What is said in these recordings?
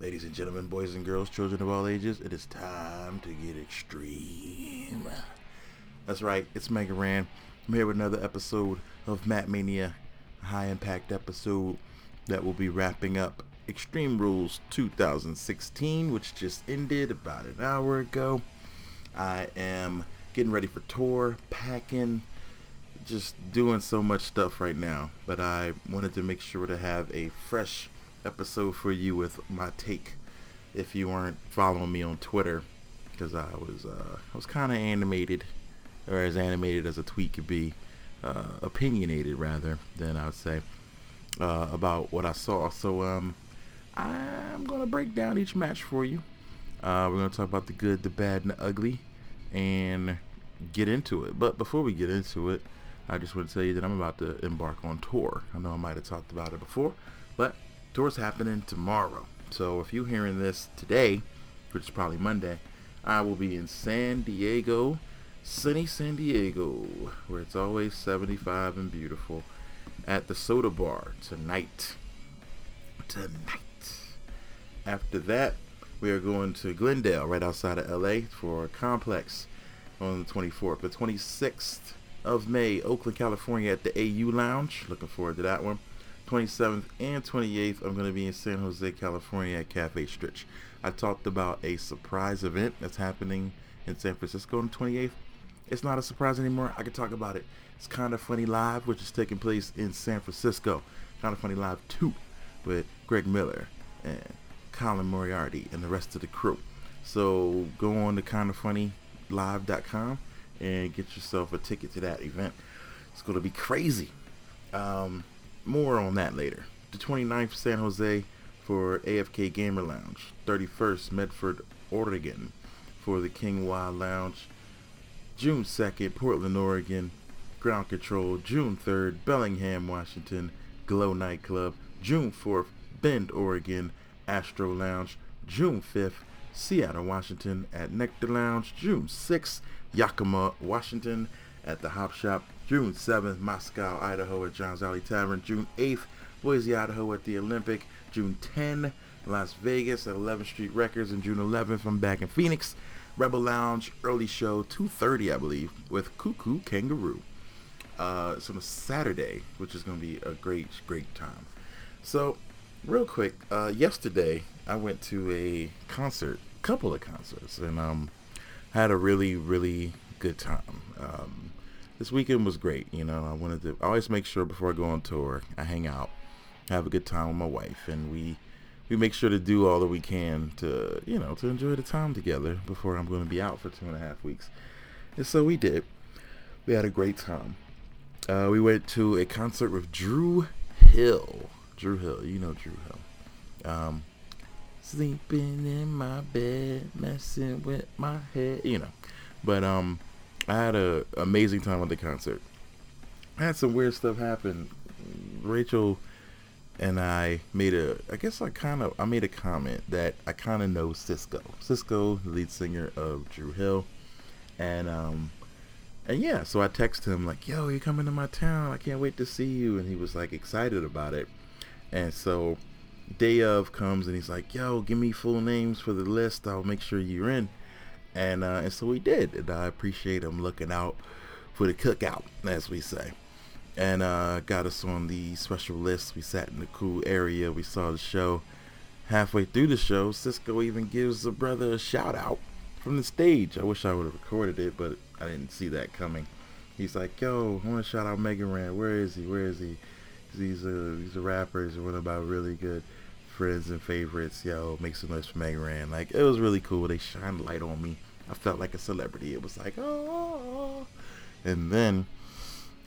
Ladies and gentlemen, boys and girls, children of all ages, it is time to get extreme. That's right, it's Mega Ran. I'm here with another episode of Mat Mania, a high impact episode that will be wrapping up Extreme Rules 2016, which just ended about an hour ago. I am getting ready for tour, packing, just doing so much stuff right now. But I wanted to make sure to have a fresh episode for you with my take. If you weren't following me on Twitter, because I was uh, I was kind of animated, or as animated as a tweet could be, uh, opinionated rather than I would say uh, about what I saw. So um, I'm gonna break down each match for you. Uh, we're gonna talk about the good, the bad, and the ugly, and get into it. But before we get into it, I just want to tell you that I'm about to embark on tour. I know I might have talked about it before, but tour's happening tomorrow. So if you're hearing this today, which is probably Monday, I will be in San Diego, sunny San Diego, where it's always 75 and beautiful, at the Soda Bar tonight. Tonight. After that, we are going to Glendale, right outside of LA, for a complex on the 24th. The 26th of May, Oakland, California, at the AU Lounge. Looking forward to that one. 27th and 28th, I'm going to be in San Jose, California at Cafe Stritch. I talked about a surprise event that's happening in San Francisco on the 28th. It's not a surprise anymore. I can talk about it. It's Kind of Funny Live, which is taking place in San Francisco. Kind of Funny Live 2 with Greg Miller and Colin Moriarty and the rest of the crew. So go on to kindoffunnylive.com and get yourself a ticket to that event. It's going to be crazy. Um, more on that later. The 29th, San Jose for AFK Gamer Lounge. 31st, Medford, Oregon for the King Wild Lounge. June 2nd, Portland, Oregon. Ground Control. June 3rd, Bellingham, Washington. Glow Nightclub. June 4th, Bend, Oregon. Astro Lounge. June 5th, Seattle, Washington at Nectar Lounge. June 6th, Yakima, Washington at the Hop Shop. June 7th, Moscow, Idaho at John's Alley Tavern. June 8th, Boise, Idaho at the Olympic. June 10, Las Vegas at 11th Street Records. And June 11th, I'm back in Phoenix. Rebel Lounge, early show, 2.30, I believe, with Koo Koo Kanga Roo. Uh, it's on a Saturday, which is going to be a great, great time. So, real quick, uh, yesterday I went to a concert, couple of concerts, and um, had a really, really good time. Um, this weekend was great. You know, I wanted to always make sure before I go on tour, I hang out, have a good time with my wife, and we we make sure to do all that we can to you know to enjoy the time together before I'm going to be out for two and a half weeks. And so we did. We had a great time. Uh, we went to a concert with Dru Hill. Dru Hill, you know Dru Hill. Um, sleeping in my bed, messing with my head, you know. But um, I had a amazing time at the concert. I had some weird stuff happen. Rachel and I made a, I guess I kind of, I made a comment that I kind of know Sisqo. Sisqo, the lead singer of Dru Hill, and um, and yeah, so I texted him like, "Yo, you coming to my town? I can't wait to see you." And he was like excited about it. And so day of comes and he's like, "Yo, give me full names for the list. I'll make sure you're in." And uh, and so we did, and I appreciate him looking out for the cookout, as we say. And uh, got us on the special list. We sat in the cool area. We saw the show, halfway through the show, Sisqo even gives the brother a shout out from the stage. I wish I would have recorded it, but I didn't see that coming. He's like, "Yo, I want to shout out Mega Ran. Where is he? Where is he? He's a he's a rapper. He's one of my really good friends and favorites. Yo, make some noise for Mega Ran. Like it was really cool. They shined light on me. I felt like a celebrity. It was like, oh, and then."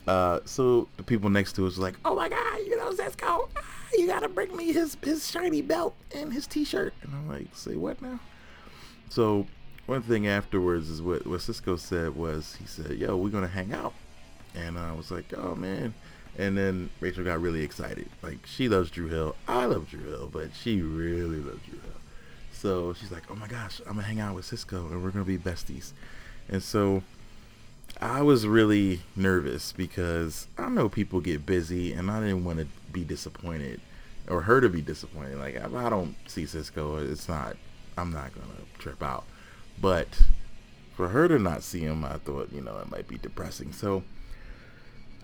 Uh, so the people next to us like, "Oh my God, you know Sisqo, ah, you gotta bring me his his shiny belt and his T-shirt." And I'm like, "Say what now?" So one thing afterwards is what what Sisqo said was he said, "Yo, we're gonna hang out," and I was like, "Oh man." And then Rachel got really excited. Like she loves Dru Hill. I love Dru Hill, but she really loves Dru Hill. So she's like, "Oh my gosh, I'm gonna hang out with Sisqo, and we're gonna be besties." And so I was really nervous because I know people get busy and I didn't want to be disappointed or her to be disappointed. Like I don't see Sisqo, it's not I'm not gonna trip out. But for her to not see him, I thought, you know, it might be depressing. So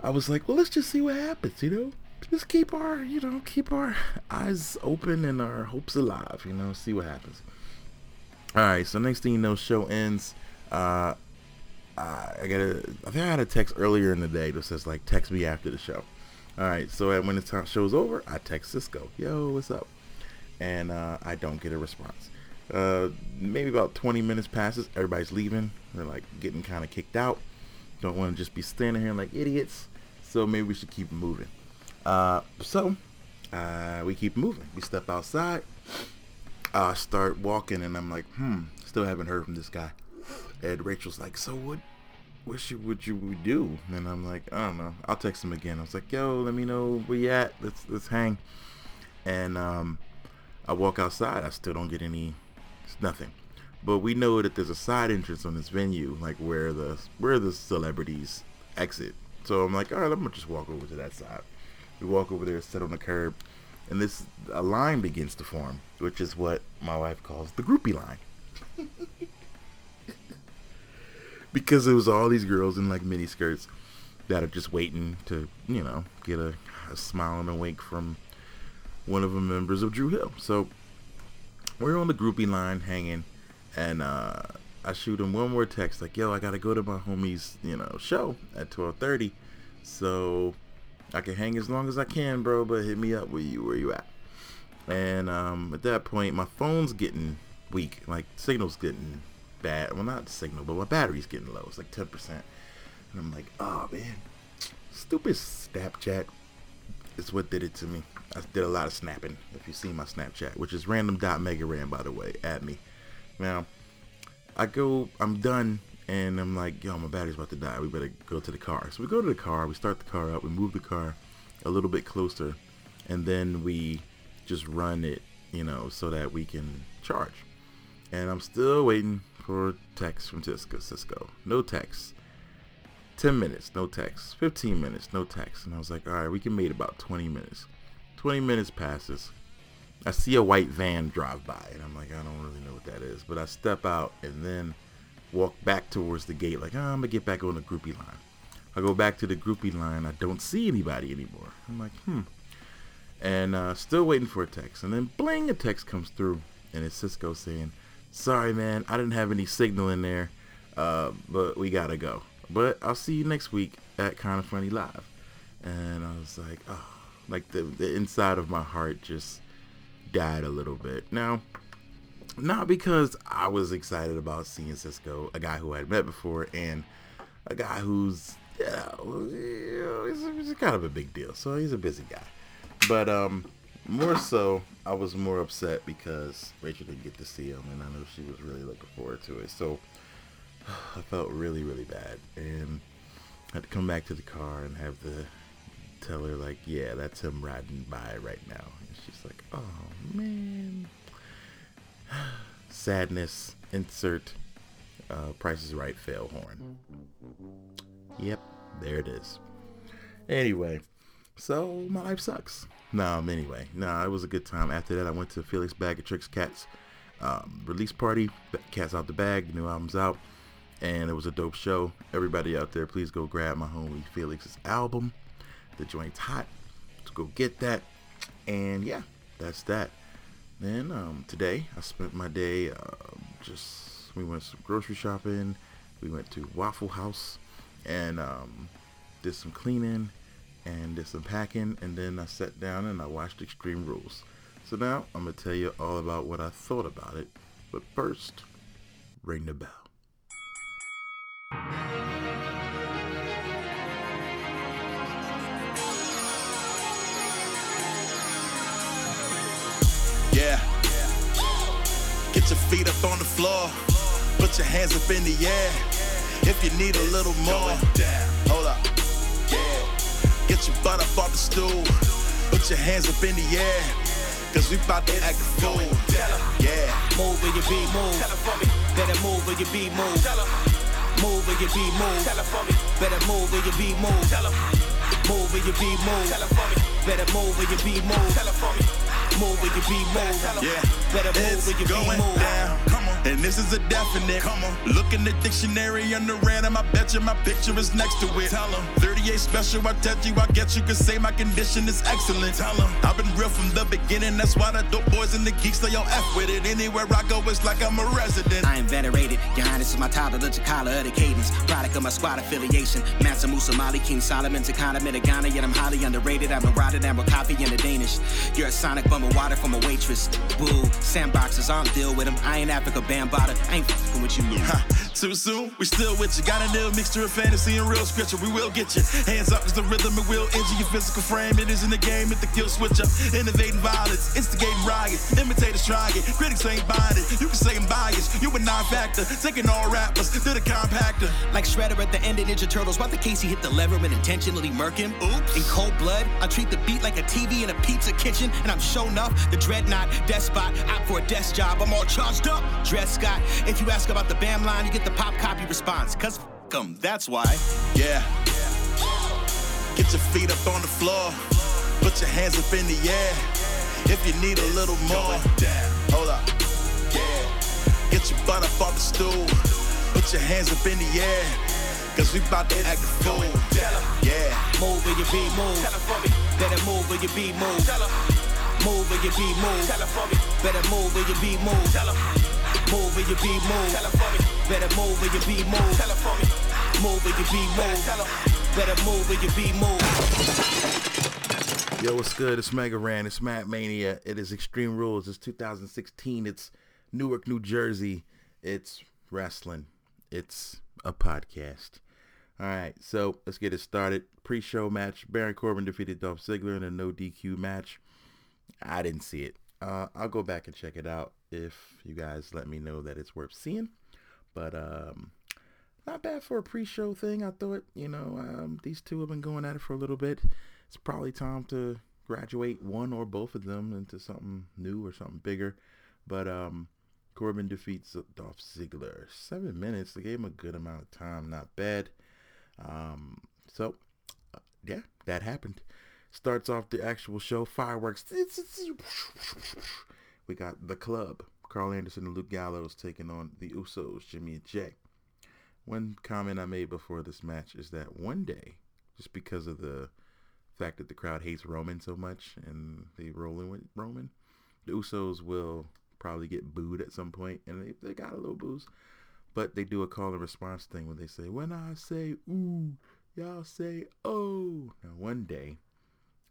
I was like, well, let's just see what happens, you know? Just keep our, you know, keep our eyes open and our hopes alive, you know, see what happens. All right, so next thing you know, show ends. Uh, I got a, I think I had a text earlier in the day that says like text me after the show. All right, so when the time show's over, I text Sisqo, yo, what's up? And uh, I don't get a response. Uh, maybe about 20 minutes passes, everybody's leaving. They're like getting kind of kicked out. Don't want to just be standing here like idiots. So maybe we should keep moving. Uh, so uh, we keep moving. We step outside. I start walking, and I'm like, hmm, still haven't heard from this guy. And Rachel's like, so what? What should what you we do? And I'm like, I don't know. I'll text him again. I was like, yo, let me know where you at. Let's let's hang. And um, I walk outside. I still don't get any. It's nothing. But we know that there's a side entrance on this venue, like where the where the celebrities exit. So I'm like, all right, I'm gonna just walk over to that side. We walk over there, sit on the curb, and this a line begins to form, which is what my wife calls the groupie line. because it was all these girls in like mini skirts that are just waiting to, you know, get a, a smile and a wink from one of the members of Dru Hill. So we're on the groupie line hanging, and uh, I shoot him one more text like, "Yo, I gotta go to my homie's, you know, show at 12:30, so I can hang as long as I can, bro. But hit me up where you where you at." And um, at that point, my phone's getting weak, like signal's getting bad. Well, not signal, but my battery's getting low. It's like 10%. And I'm like, oh man, stupid Snapchat is what did it to me. I did a lot of snapping. If you see my Snapchat, which is random dot mega ran by the way, at me. Now, I go, I'm done, and I'm like, yo, my battery's about to die. We better go to the car. So we go to the car. We start the car up. We move the car a little bit closer, and then we just run it, you know, so that we can charge. And I'm still waiting for text from Sisqo. Sisqo. No text. 10 minutes, no text. 15 minutes, no text. And I was like, all right, we can make about 20 minutes. 20 minutes passes. I see a white van drive by, and I'm like, I don't really know what that is. But I step out and then walk back towards the gate, like, oh, I'm going to get back on the groupie line. I go back to the groupie line. I don't see anybody anymore. I'm like, hmm. And uh, still waiting for a text. And then bling, a text comes through, and it's Sisqo saying, sorry, man, I didn't have any signal in there, uh, but we gotta go. But I'll see you next week at Kind of Funny Live. And I was like, oh, like the, the inside of my heart just died a little bit. Now, not because I was excited about seeing Sisqo, a guy who I had met before, and a guy who's, you know, he's, he's kind of a big deal. So he's a busy guy. But, um, more so, I was more upset because Rachel didn't get to see him, and I know she was really looking forward to it. So I felt really, really bad, and I had to come back to the car and have to tell her like, "Yeah, that's him riding by right now." She's like, "Oh man." Sadness. Insert. Uh, Price is Right fail horn. Yep, there it is. Anyway, so my life sucks. No, um, anyway, nah, it was a good time. After that, I went to Felix Bag of Tricks Cats um, release party. Cats out the bag, new album's out, and it was a dope show. Everybody out there, please go grab my homie Felix's album. The joint's hot. Let's go get that. And yeah, that's that. Then um, today I spent my day uh, just we went some grocery shopping, we went to Waffle House, and um, did some cleaning and did some packing, and then I sat down and I watched Extreme Rules. So now I'm gonna tell you all about what I thought about it, but first, ring the bell. Your feet up on the floor. Put your hands up in the air. If you need a little more. Hold up. Yeah. Get your butt up off the stool. Put your hands up in the air. Cause we bout to act a fool. Yeah. Move where you be, move. Better move where you be, move. Move where you be, move. Better move where you be, move. Move where you be, move. Better move where you be, move. Move where you be, move. Yeah. Better move where you be, going move. down. Come on. And this is a definite. Come on. Look in the dictionary under random. I bet you my picture is next to it. Tell 'em. 38 special. I touch you. I get you. Could say my condition is excellent. Tell 'em. I've been real from the beginning. That's why the dope boys and the geeks stay on F with it. Anywhere I go, it's like I'm a resident. I am venerated. Your Highness is my title, the Chakala of the cadence. Product of my squad affiliation. Mansa Musa Mali, King Solomon, Takana, Mitagana, yet I'm highly underrated. I'm a rodent. I'm a copy in the Danish. You're a sonic bum of water from a waitress. Boo, sandboxes, I don't deal with them. I ain't Africa Bambaataa. Ain't fing with you, Lou. Ha, Too soon, we still with you. Got a new mixture of fantasy and real scripture. We will get you. Hands up is the rhythm, it will injure your physical frame. It is in the game, it's the kill switcher. Innovating violence, instigating riots. Imitators try it, critics ain't buying it. You can say I'm biased, you a non-factor. Taking all rappers to the compactor. Like Shredder at the end of Ninja Turtles, why the Casey hit the lever and intentionally murk him? Oops. In cold blood, I treat the beat like a TV in a pizza kitchen, and I'm show enough. The dreadnought, despot, out for a desk job. I'm all charged up. Dred Scott. If you ask about the BAM line, you get the pop copy response. Cause f them, that's why. Yeah. Get your feet up on the floor. Put your hands up in the air. If you need a little more. Hold up. Yeah. Get your butt up off the stool. Put your hands up in the air. Cause we bout to act a fool. Yeah. Move where you be, move. Better move where you be, move. Move where you be, move. Better move where you be, move. Move where you be, move. Better move where you be, move. Move where you be, move. Better move where you be, move. Yo, what's good? It's Mega Ran. It's Matt Mania. It is Extreme Rules. It's 2016. It's Newark, New Jersey. It's wrestling. It's a podcast. All right, so let's get it started. Pre-show match: Baron Corbin defeated Dolph Ziggler in a no DQ match. I didn't see it. Uh, I'll go back and check it out if you guys let me know that it's worth seeing. But um, not bad for a pre-show thing. I thought, you know, um, these two have been going at it for a little bit. It's probably time to graduate one or both of them into something new or something bigger. But um, Corbin defeats Dolph Ziggler. Seven minutes. They gave him a good amount of time. Not bad. Um, so, uh, yeah, that happened. Starts off the actual show. Fireworks. We got the club. Karl Anderson and Luke Gallows taking on the Usos, Jimmy and Jey. One comment I made before this match is that one day, just because of the fact that the crowd hates Roman so much and they rolling with Roman, the Usos will probably get booed at some point, and they, they got a little booze. But they do a call and response thing when they say, when I say ooh, y'all say oh. Now one day,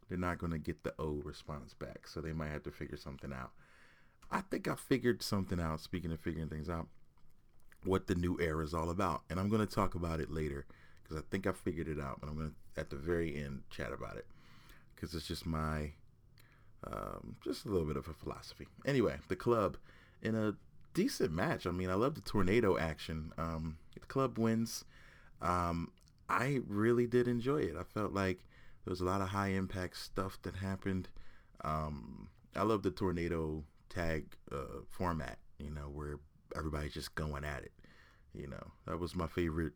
they're not going to get the O response back, so they might have to figure something out. I think I figured something out, speaking of figuring things out, what the new era is all about. And I'm going to talk about it later because I think I figured it out, but I'm going to, at the very end, chat about it because it's just my, um, just a little bit of a philosophy. Anyway, the club in a decent match. I mean, I love the tornado action. Um, the club wins. Um, I really did enjoy it. I felt like there was a lot of high impact stuff that happened. Um, I love the tornado tag uh, format, you know, where everybody's just going at it. You know, that was my favorite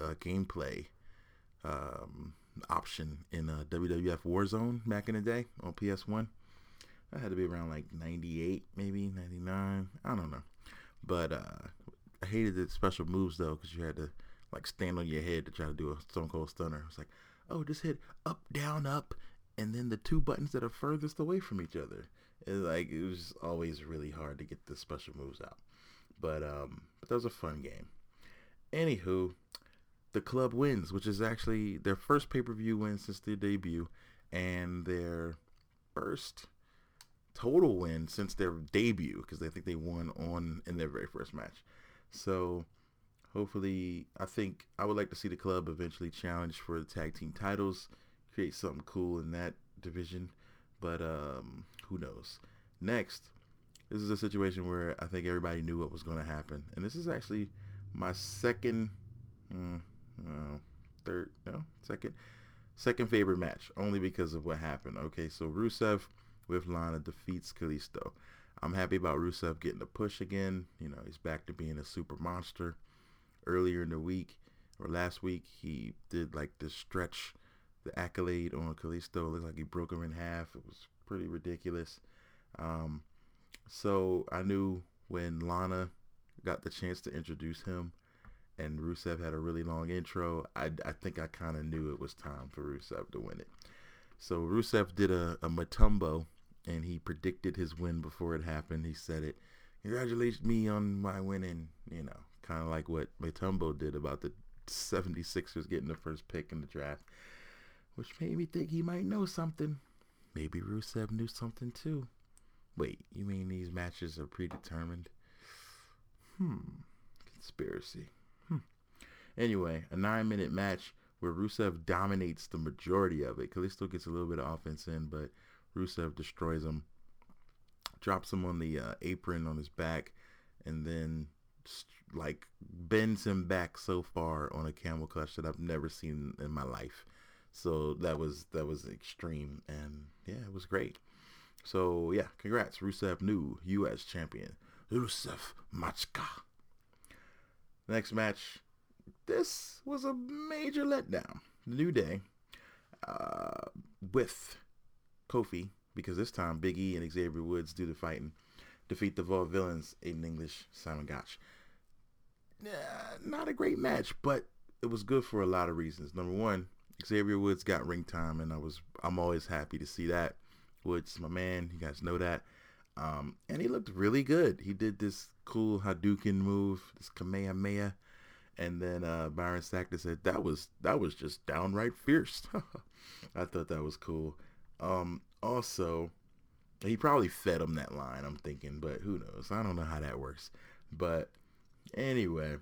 uh, gameplay um, option in uh, WWF Warzone back in the day on PS1. That had to be around like 98, maybe 99. I don't know. But uh, I hated the special moves though, because you had to like stand on your head to try to do a Stone Cold Stunner. It's like, oh, just hit up, down, up, and then the two buttons that are furthest away from each other. Like it was always really hard to get the special moves out. But um, but that was a fun game. Anywho, the club wins, which is actually their first pay per view win since their debut, and their first total win since their debut because I think they won on in their very first match. So hopefully, I think I would like to see the club eventually challenge for the tag team titles, create something cool in that division. But um, who knows? Next, this is a situation where I think everybody knew what was going to happen, and this is actually my second, mm, third, no, second, second favorite match, only because of what happened. Okay, so Rusev with Lana defeats Kalisto. I'm happy about Rusev getting the push again. You know, he's back to being a super monster. Earlier in the week or last week, he did like this stretch, the accolade on Kalisto. It looks like he broke him in half. It was pretty ridiculous. Um, so I knew when Lana got the chance to introduce him and Rusev had a really long intro, I, I think I kind of knew it was time for Rusev to win it. So Rusev did a, a Mutombo and he predicted his win before it happened. He said it. Congratulations me on my winning, you know, kind of like what Mutombo did about the 76ers getting the first pick in the draft, which made me think he might know something. Maybe Rusev knew something too. Wait, you mean these matches are predetermined? Hmm, conspiracy. Hmm. Anyway, a nine minute match where Rusev dominates the majority of it. Kalisto gets a little bit of offense in, but Rusev destroys him, drops him on the uh, apron on his back, and then like bends him back so far on a camel clutch that I've never seen in my life. So that was that was extreme, and yeah, it was great. So yeah, congrats, Rusev, new U.S. champion, Rusev Machka. Next match, this was a major letdown. New Day, uh, with Kofi, because this time Big E and Xavier Woods do the fighting, defeat the Vaudevillains, Aiden English, Simon Gotch. Uh, not a great match, but it was good for a lot of reasons. Number one, Xavier Woods got ring time, and I was I'm always happy to see that. Woods, my man, you guys know that. Um, and he looked really good. He did this cool Hadouken move, this Kamehameha, and then uh, Byron Saxton said that was that was just downright fierce. I thought that was cool. Um, also, he probably fed him that line. I'm thinking, but who knows? I don't know how that works. But anyway,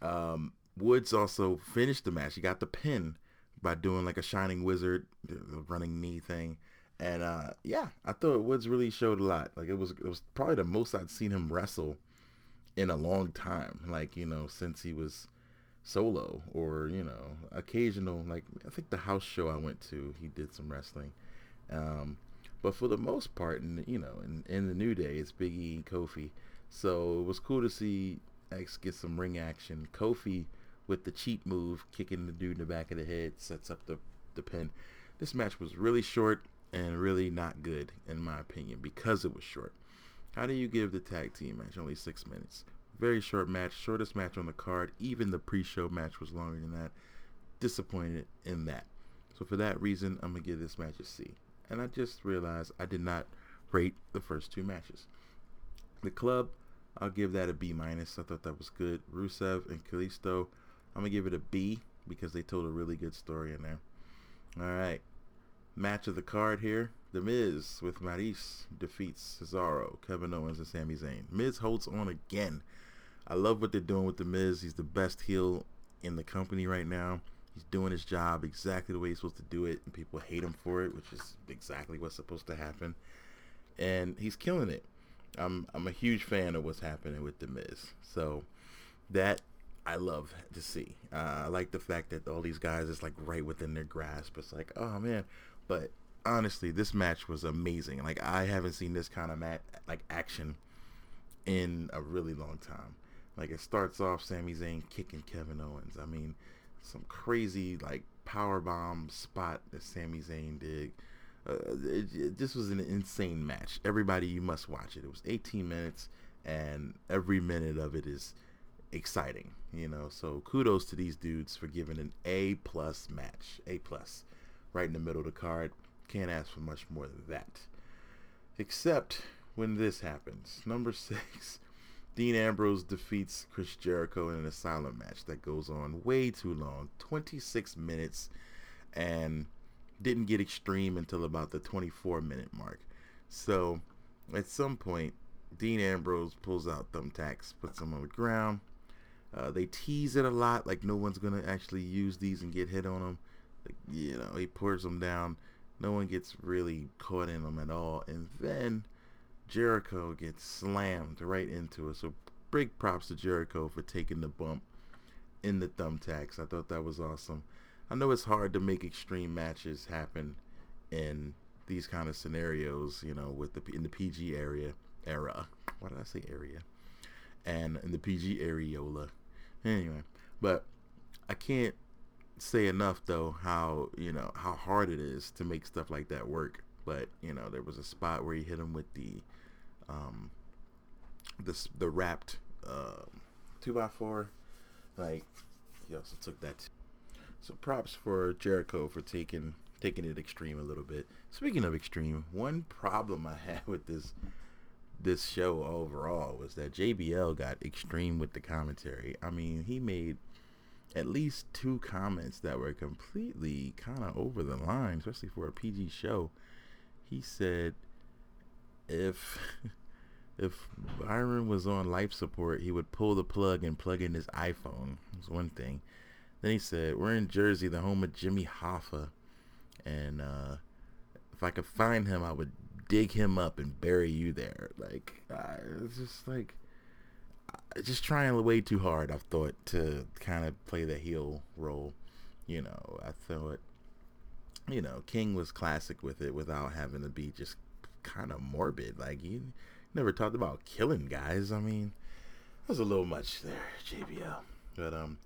um, Woods also finished the match. He got the pin by doing like a Shining Wizard, the running knee thing. And uh, yeah, I thought Woods really showed a lot. Like it was, it was probably the most I'd seen him wrestle in a long time. Like you know, since he was solo or you know, occasional. Like I think the house show I went to, he did some wrestling. Um, but for the most part, in, you know, in, in the New Day, it's Big E and Kofi. So it was cool to see X get some ring action. Kofi with the cheat move, kicking the dude in the back of the head, sets up the, the pin. This match was really short and really not good, in my opinion, because it was short. How do you give the tag team match only six minutes? Very short match, shortest match on the card. Even the pre-show match was longer than that. Disappointed in that. So for that reason, I'm gonna give this match a C and I just realized I did not rate the first two matches. The club, I'll give that a B minus. I thought that was good. Rusev and Kalisto, I'm gonna give it a B because they told a really good story in there. All right, match of the card here. The Miz with Maryse defeats Cesaro, Kevin Owens, and Sami Zayn. Miz holds on again. I love what they're doing with the Miz. He's the best heel in the company right now. He's doing his job exactly the way he's supposed to do it, and people hate him for it, which is exactly what's supposed to happen. And he's killing it. I'm I'm a huge fan of what's happening with the Miz. So that I love to see. Uh, I like the fact that all these guys is like right within their grasp. It's like, oh man. But honestly, this match was amazing. Like I haven't seen this kind of mat like action in a really long time. Like it starts off Sami Zayn kicking Kevin Owens. I mean, some crazy like power bomb spot that Sami Zayn did. Uh, it, it, this was an insane match. Everybody, you must watch it. It was 18 minutes, and every minute of it is exciting. You know, so kudos to these dudes for giving an A plus match. A plus, right in the middle of the card. Can't ask for much more than that. Except when this happens. Number six, Dean Ambrose defeats Chris Jericho in an asylum match that goes on way too long 26 minutes and didn't get extreme until about the 24 minute mark. So at some point, Dean Ambrose pulls out thumbtacks, puts them on the ground. Uh, they tease it a lot, like no one's gonna actually use these and get hit on them. Like, you know, he pours them down. No one gets really caught in them at all, and then Jericho gets slammed right into it. So big props to Jericho for taking the bump in the thumbtacks. I thought that was awesome. I know it's hard to make extreme matches happen in these kind of scenarios, you know, with the in the PG area era. Why did I say area? And in the PG areola. Anyway, but I can't say enough though how you know how hard it is to make stuff like that work. But you know, there was a spot where he hit him with the um, the wrapped uh, two by four. Like he also took that. T- so props for Jericho for taking taking it extreme a little bit. Speaking of extreme, one problem I had with this this show overall was that JBL got extreme with the commentary. I mean, he made at least two comments that were completely kind of over the line, especially for a PG show. He said if if Byron was on life support, he would pull the plug and plug in his iPhone. That's one thing. Then he said, "We're in Jersey, the home of Jimmy Hoffa, and uh, if I could find him, I would dig him up and bury you there." Like, uh, it's just like just trying way too hard. I thought to kind of play the heel role. You know, I thought, you know, King was classic with it without having to be just kind of morbid. Like he never talked about killing guys. I mean, that was a little much there, JBL. But um,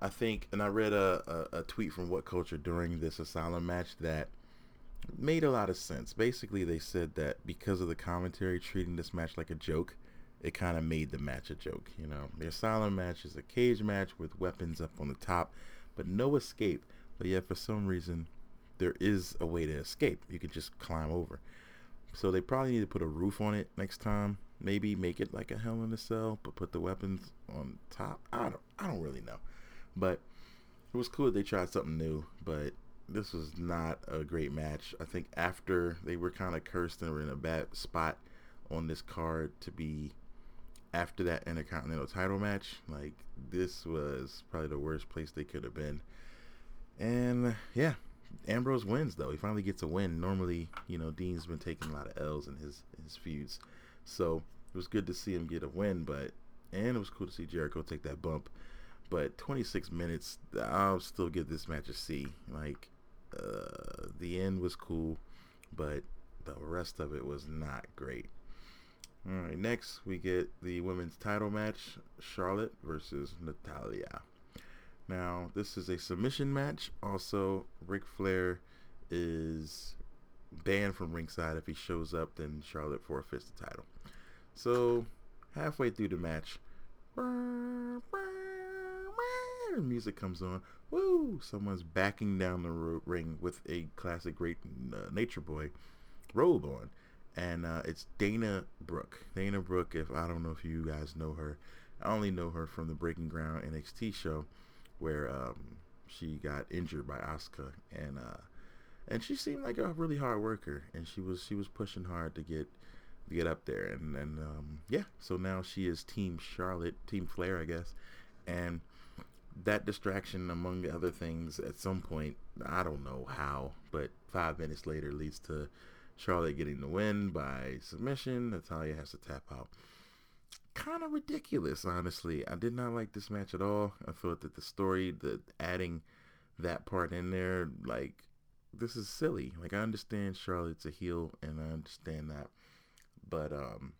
I think, and I read a, a, a tweet from What Culture during this Asylum match that made a lot of sense. Basically, they said that because of the commentary treating this match like a joke, it kind of made the match a joke. You know, the Asylum match is a cage match with weapons up on the top, but no escape. But yet, for some reason, there is a way to escape. You could just climb over. So they probably need to put a roof on it next time. Maybe make it like a Hell in a Cell, but put the weapons on top. I don't, I don't really know. But it was cool they tried something new. But this was not a great match. I think after they were kind of cursed and were in a bad spot on this card to be after that Intercontinental title match, like this was probably the worst place they could have been. And yeah, Ambrose wins though. He finally gets a win. Normally, you know, Dean's been taking a lot of L's in his his feuds, so it was good to see him get a win. But and it was cool to see Jericho take that bump. But 26 minutes, I'll still give this match a C. Like uh, the end was cool, but the rest of it was not great. All right, next we get the women's title match: Charlotte versus Natalya. Now, this is a submission match. Also, Ric Flair is banned from ringside. If he shows up, then Charlotte forfeits the title. So, halfway through the match, music comes on. Woo! Someone's backing down the ring with a classic great uh, Nature Boy robe on. And uh, it's Dana Brooke. Dana Brooke, if I don't know if you guys know her, I only know her from the Breaking Ground NXT show where um, she got injured by Asuka, and uh, and she seemed like a really hard worker, and she was she was pushing hard to get get up there, and and um, yeah, so now she is Team Charlotte, Team Flair, I guess, and that distraction, among other things, at some point, I don't know how, but five minutes later leads to Charlotte getting the win by submission. Natalya has to tap out kind of ridiculous, honestly. I did not like this match at all. I thought that the story, the adding that part in there, like this is silly. Like I understand Charlotte's a heel, and I understand that, but um,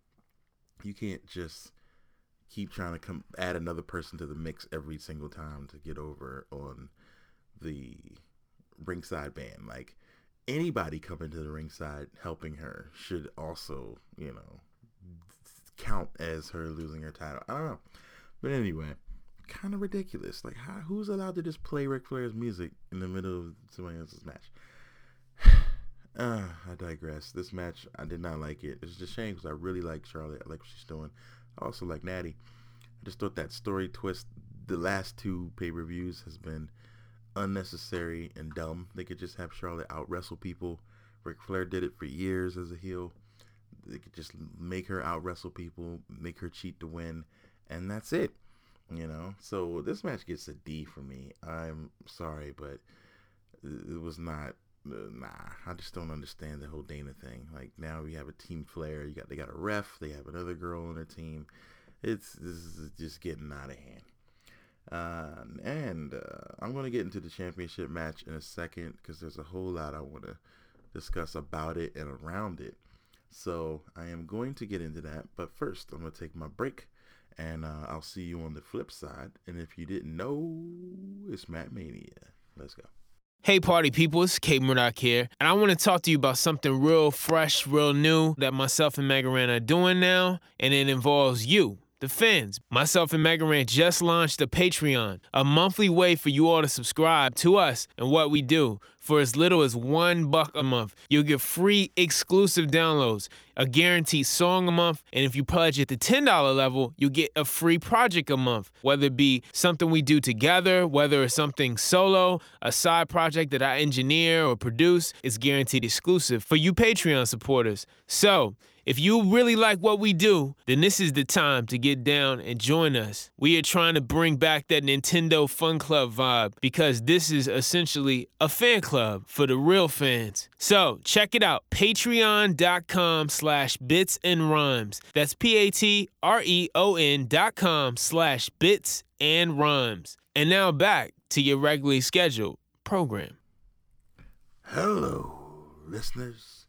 you can't just keep trying to come add another person to the mix every single time to get over on the ringside band. Like anybody coming to the ringside helping her should also, you know, count as her losing her title. I don't know. But anyway, kind of ridiculous. Like, how, who's allowed to just play Ric Flair's music in the middle of somebody else's match? uh, I digress. This match, I did not like it. It's just a shame because I really like Charlotte. I like what she's doing. Also like Natty. I just thought that story twist, the last two pay-per-views has been unnecessary and dumb. They could just have Charlotte out wrestle people. Ric Flair did it for years as a heel. They could just make her out wrestle people, make her cheat to win, and that's it. You know. So this match gets a D for me. I'm sorry, but it was not. Nah, I just don't understand the whole Dana thing. Like now we have a team Flair. You got they got a ref. They have another girl on their team. It's this is just getting out of hand. Uh, and uh, I'm going to get into the championship match in a second because there's a whole lot I want to discuss about it and around it. So I am going to get into that. But first, I'm going to take my break and uh, I'll see you on the flip side. And if you didn't know, it's Matt Mania. Let's go. Hey, party people, it's K-Murdock here, and I want to talk to you about something real fresh, real new that myself and Megaran are doing now, and it involves you the fans. Myself and Megan Megaran just launched a Patreon, a monthly way for you all to subscribe to us and what we do. For as little as one buck a month, you'll get free exclusive downloads, a guaranteed song a month, and if you pledge at the $10 level, you'll get a free project a month. Whether it be something we do together, whether it's something solo, a side project that I engineer or produce, it's guaranteed exclusive for you Patreon supporters. So, if you really like what we do, then this is the time to get down and join us. We are trying to bring back that Nintendo Fun Club vibe because this is essentially a fan club for the real fans. So check it out, patreon.com slash bits and rhymes. That's P-A-T-R-E-O-N dot com slash bits and rhymes. And now back to your regularly scheduled program. Hello, listeners.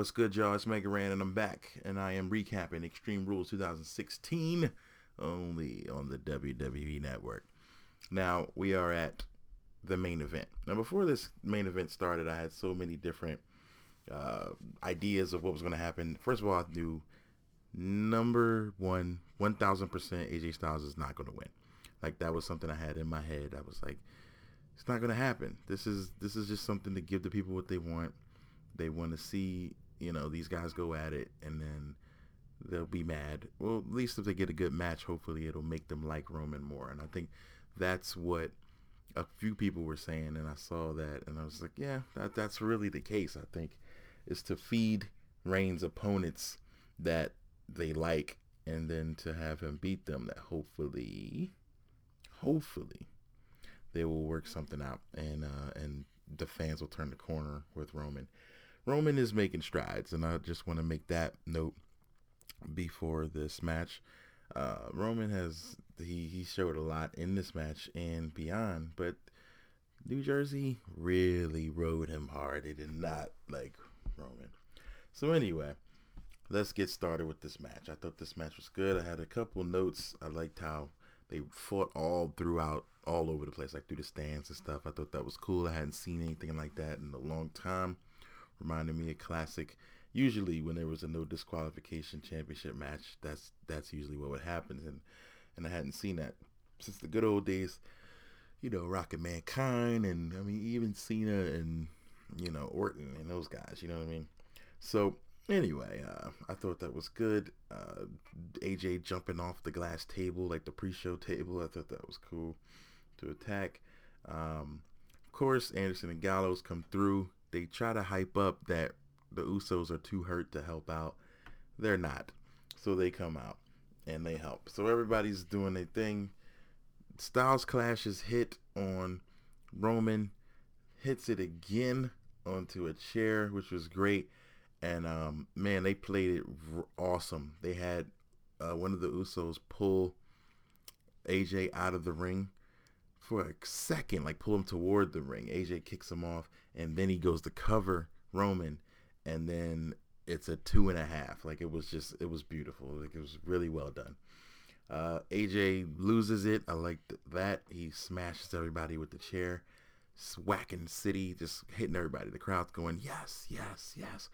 What's good, y'all? It's Megaran, and I'm back, and I am recapping Extreme Rules 2016 only on the WWE Network. Now, we are at the main event. Now, before this main event started, I had so many different uh, ideas of what was going to happen. First of all, I knew number one, 1000% AJ Styles is not going to win. Like, that was something I had in my head. I was like, it's not going to happen. This is this is just something to give the people what they want they want to see, you know, these guys go at it and then they'll be mad. Well, at least if they get a good match, hopefully it'll make them like Roman more. And I think that's what a few people were saying. And I saw that and I was like, yeah, that, that's really the case, I think, is to feed Reigns opponents that they like and then to have him beat them that hopefully, hopefully they will work something out and, uh, and the fans will turn the corner with Roman. Roman is making strides, and I just want to make that note before this match. Uh, Roman has he he showed a lot in this match and beyond, but New Jersey really rode him hard. They did not like Roman. So anyway, let's get started with this match. I thought this match was good. I had a couple notes. I liked how they fought all throughout, all over the place, like through the stands and stuff. I thought that was cool. I hadn't seen anything like that in a long time reminded me of classic. Usually, when there was a no disqualification championship match, that's that's usually what would happen, and and I hadn't seen that since the good old days. You know, Rockin' Mankind, and I mean even Cena and you know Orton and those guys. You know what I mean? So anyway, uh, I thought that was good. Uh, AJ jumping off the glass table, like the pre-show table, I thought that was cool to attack. Um, of course, Anderson and Gallows come through they try to hype up that the Usos are too hurt to help out. They're not. So they come out and they help. So everybody's doing their thing. Styles clashes hit on Roman, hits it again onto a chair, which was great. And um, man, they played it awesome. They had uh, one of the Usos pull AJ out of the ring for a second, like pull him toward the ring. AJ kicks him off, and then he goes to cover Roman, and then it's a two and a half. Like it was just, it was beautiful. Like it was really well done. Uh, AJ loses it. I like that. He smashes everybody with the chair, swacking City, just hitting everybody. The crowd's going, yes, yes, yes.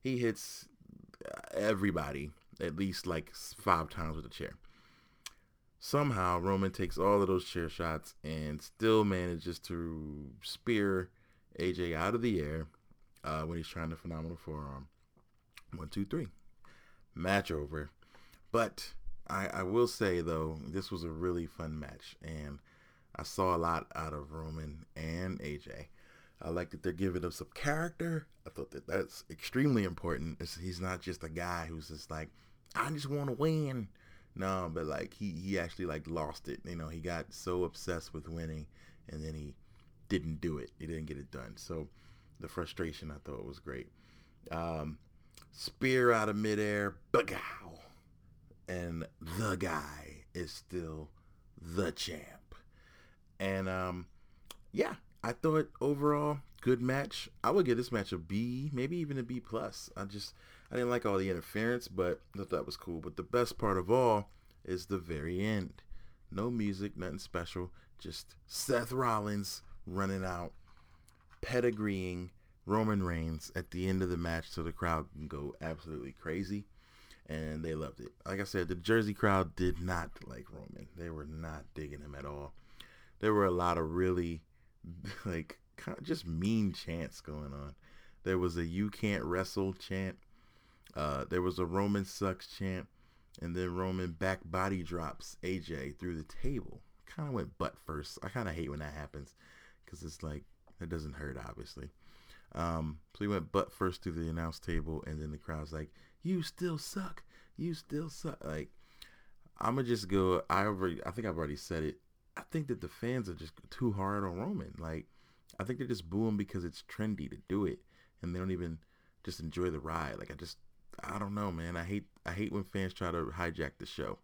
He hits uh, everybody at least like five times with the chair. Somehow Roman takes all of those chair shots and still manages to spear AJ out of the air, uh, when he's trying the phenomenal forearm. One, two, three. Match over. But I, I will say though, this was a really fun match, and I saw a lot out of Roman and AJ. I like that they're giving him some character. I thought that that's extremely important. It's, he's not just a guy who's just like, I just want to win. No, but like he he actually like lost it. You know, he got so obsessed with winning, and then he didn't do it. He didn't get it done. So the frustration I thought was great. Um, spear out of midair, bagow, and the guy is still the champ. And um, yeah, I thought overall good match. I would give this match a B, maybe even a B plus. I just I didn't like all the interference, but I thought that was cool. But the best part of all is the very end. No music, nothing special. Just Seth Rollins running out, pedigreeing Roman Reigns at the end of the match so the crowd can go absolutely crazy. And they loved it. Like I said, the Jersey crowd did not like Roman. They were not digging him at all. There were a lot of really like kind of just mean chants going on. There was a "You can't wrestle" chant. Uh, there was a Roman sucks chant, and then Roman back body drops AJ through the table. Kind of went butt first. I kind of hate when that happens because it's like it doesn't hurt, obviously. Um, so he went butt first through the announce table, and then the crowd's like, "You still suck. You still suck." Like, I'm gonna just go. I already, I think I've already said it. I think that the fans are just too hard on Roman. Like, I think they're just booing because it's trendy to do it, and they don't even just enjoy the ride. Like, I just, I don't know, man. I hate, I hate when fans try to hijack the show,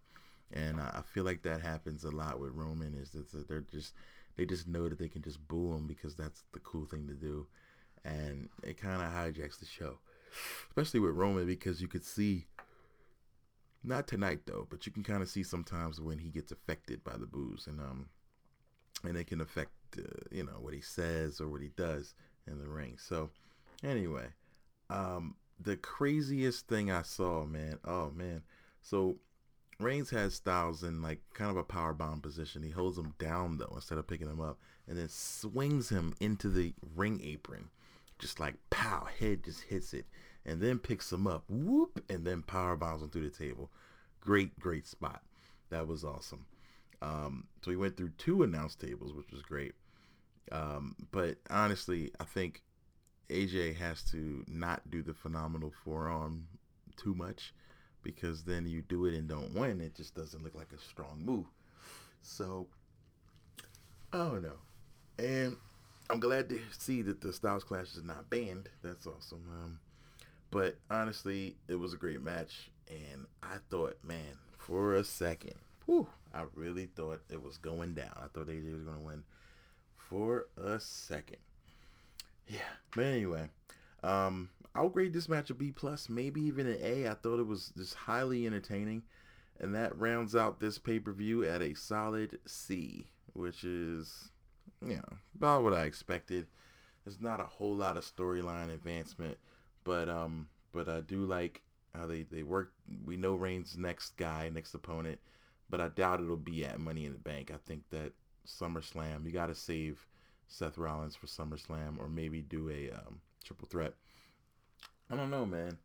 and I, I feel like that happens a lot with Roman. Is that they're just, they just know that they can just boo him because that's the cool thing to do, and it kind of hijacks the show, especially with Roman because you could see not tonight though, but you can kind of see sometimes when he gets affected by the booze, and um, and it can affect uh, you know what he says or what he does in the ring. So anyway, um, the craziest thing I saw, man. Oh man, so Reigns has Styles in like kind of a power bomb position. He holds him down though instead of picking him up, and then swings him into the ring apron, just like pow, head just hits it and then picks him up, whoop, and then power bombs him through the table. Great, great spot. That was awesome. Um, so he went through two announce tables, which was great. Um, but honestly, I think AJ has to not do the phenomenal forearm too much because then you do it and don't win. It just doesn't look like a strong move. So I don't know. And I'm glad to see that the Styles Clash is not banned. That's awesome. Um, but honestly, it was a great match, and I thought, man, for a second, whew, I really thought it was going down. I thought AJ was going to win for a second. Yeah, but anyway, um, I'll grade this match a B plus, maybe even an A. I thought it was just highly entertaining, and that rounds out this pay per view at a solid C, which is, you know, about what I expected. There's not a whole lot of storyline advancement but um, but I do like how they they work. We know Reigns' next guy, next opponent, but I doubt it'll be at Money in the Bank. I think that SummerSlam, you got to save Seth Rollins for SummerSlam, or maybe do a um, triple threat. I don't know, man.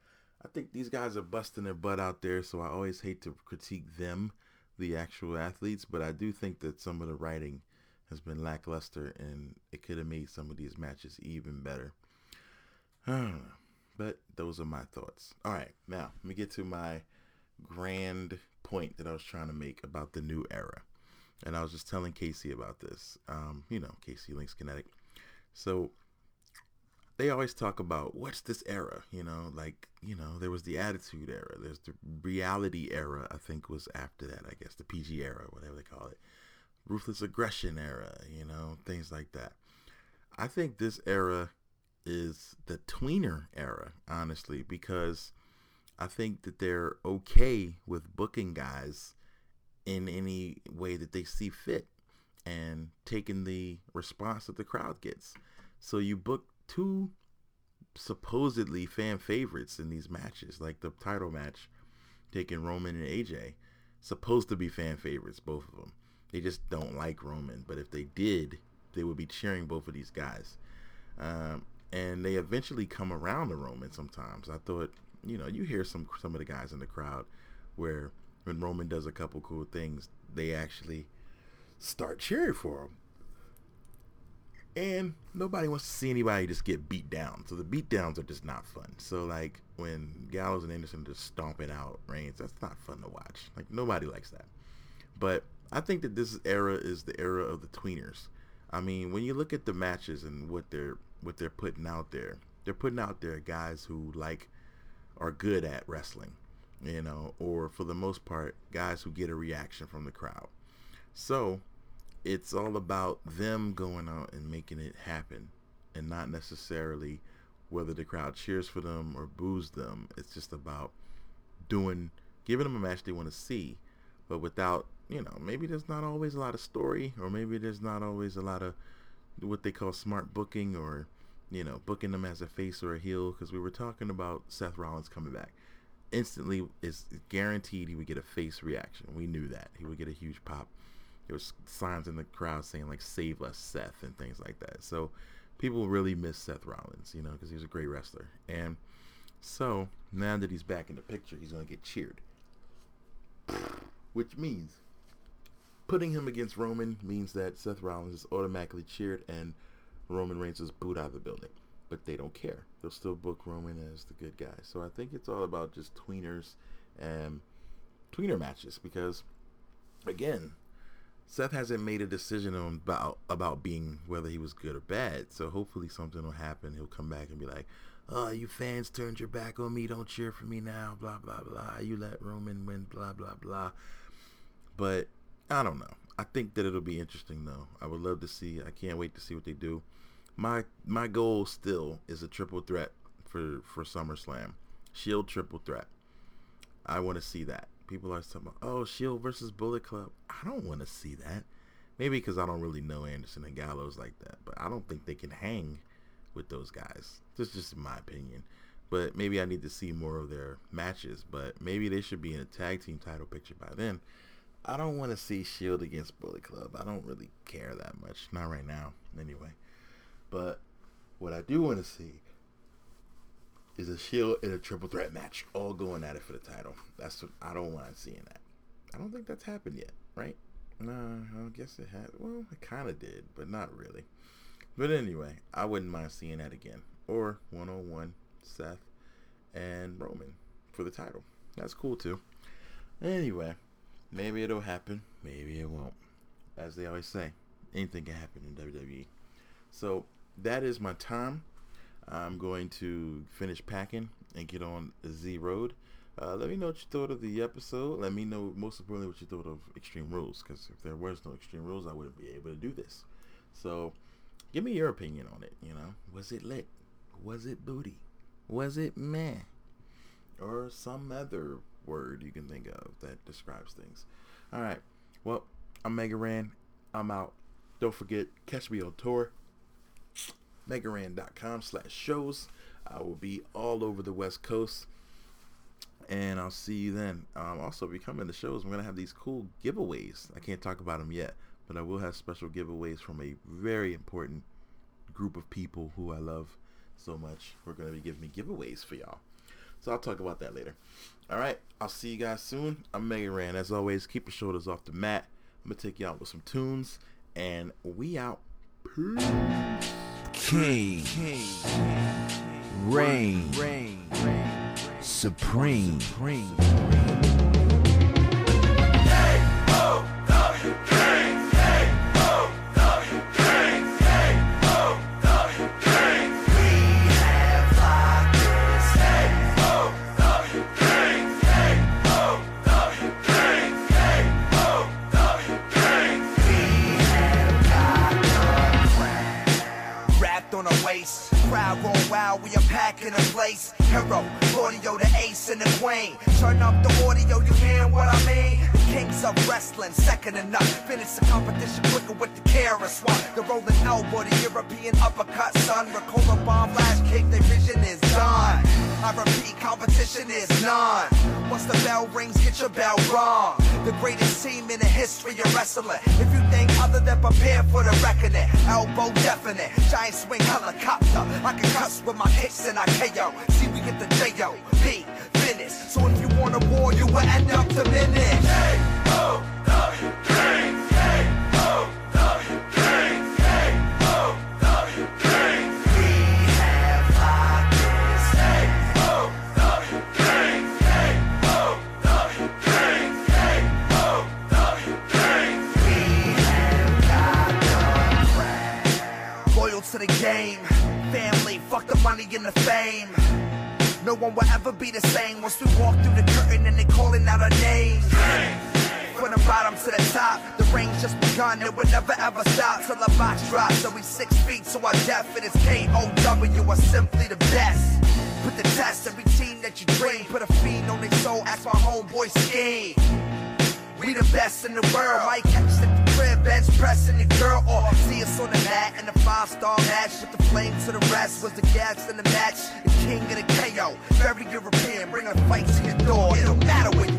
I think these guys are busting their butt out there, so I always hate to critique them, the actual athletes, but I do think that some of the writing has been lackluster, and it could have made some of these matches even better. I don't know. But those are my thoughts. All right, now let me get to my grand point that I was trying to make about the new era. And I was just telling Casey about this. Um, you know, Casey Links Kinetic. So they always talk about what's this era, you know, like, you know, there was the attitude era, there's the reality era, I think was after that, I guess, the PG era, whatever they call it. Ruthless aggression era, you know, things like that. I think this era is the tweener era, honestly, because I think that they're okay with booking guys in any way that they see fit and taking the response that the crowd gets. So you book two supposedly fan favorites in these matches, like the title match, taking Roman and AJ, supposed to be fan favorites, both of them. They just don't like Roman, but if they did, they would be cheering both of these guys. Um, and they eventually come around to Roman. Sometimes I thought, you know, you hear some some of the guys in the crowd where when Roman does a couple cool things, they actually start cheering for him. And nobody wants to see anybody just get beat down. So the beat downs are just not fun. So like when Gallows and Anderson just stomping out Reigns, that's not fun to watch. Like nobody likes that. But I think that this era is the era of the tweeners. I mean, when you look at the matches and what they're what they're putting out there, they're putting out there guys who like are good at wrestling, you know, or for the most part, guys who get a reaction from the crowd. So it's all about them going out and making it happen and not necessarily whether the crowd cheers for them or boos them. It's just about doing, giving them a match they want to see, but without, you know, maybe there's not always a lot of story or maybe there's not always a lot of what they call smart booking or, you know, booking them as a face or a heel because we were talking about Seth Rollins coming back. Instantly, it's guaranteed he would get a face reaction. We knew that. He would get a huge pop there was signs in the crowd saying like "Save us, Seth" and things like that. So people really miss Seth Rollins, you know, because he was a great wrestler. And so now that he's back in the picture, he's gonna get cheered, which means putting him against Roman means that Seth Rollins is automatically cheered and Roman Reigns is booed out of the building. But they don't care. They'll still book Roman as the good guy. So I think it's all about just tweeners and tweener matches because, again, Seth hasn't made a decision on about about being whether he was good or bad. So hopefully something will happen. He'll come back and be like, "Oh, you fans turned your back on me. Don't cheer for me now." Blah blah blah. You let Roman win. Blah blah blah. But I don't know. I think that it'll be interesting though. I would love to see. I can't wait to see what they do. My my goal still is a triple threat for for SummerSlam. Shield triple threat. I want to see that people are talking about, oh, Shield versus Bullet Club. I don't want to see that. Maybe because I don't really know Anderson and Gallows like that, but I don't think they can hang with those guys. That's just my opinion. But maybe I need to see more of their matches. But maybe they should be in a tag team title picture by then. I don't want to see Shield against Bullet Club. I don't really care that much. Not right now, anyway. But what I do want to see is a Shield in a triple threat match, all going at it for the title. That's what I don't want seeing that. I don't think that's happened yet, right? No, I guess it had. Well, it kind of did, but not really. But anyway, I wouldn't mind seeing that again. Or one on one Seth and Roman for the title. That's cool too. Anyway, maybe it'll happen. Maybe it won't. As they always say, anything can happen in WWE. So that is my time. I'm going to finish packing and get on Z Road. Uh, let me know what you thought of the episode. Let me know, most importantly, what you thought of Extreme Rules. Because if there was no Extreme Rules, I wouldn't be able to do this. So, give me your opinion on it. You know, was it lit? Was it booty? Was it meh? Or some other word you can think of that describes things. All right. Well, I'm Mega Ran. I'm out. Don't forget, catch me on tour megaran.com slash shows. I will be all over the West Coast. And I'll see you then. Um, also, if you come in the shows, we're going to have these cool giveaways. I can't talk about them yet, but I will have special giveaways from a very important group of people who I love so much. We're going to be giving me giveaways for y'all. So I'll talk about that later. All right. I'll see you guys soon. I'm Mega Ran. As always, keep your shoulders off the mat. I'm going to take you out with some tunes. And we out. Peace. King, Reign, Supreme. History of wrestling. If you think other than prepare for the reckoning, elbow definite, giant swing helicopter. I can cuss with my kicks and I KO. See, we get the J-O, P, finish. So if you want a war, you will end up diminished. K-O-W, to the game. Family, fuck the money and the fame. No one will ever be the same once we walk through the curtain and they calling out our names. From the bottom to the top, the range just begun. It will never ever stop till the box drops. So we six feet, so our death it is K-O-W are simply the best. Put the test every team that you dream. Put a fiend on their soul, ask my homeboy scheme. We the best in the world. Might catch the bench pressing the girl, or see us on the mat in the five star match with the flame to the rest. Was the gas in the match, the king of the KO. Very European, bring a fight to your door. It don't matter where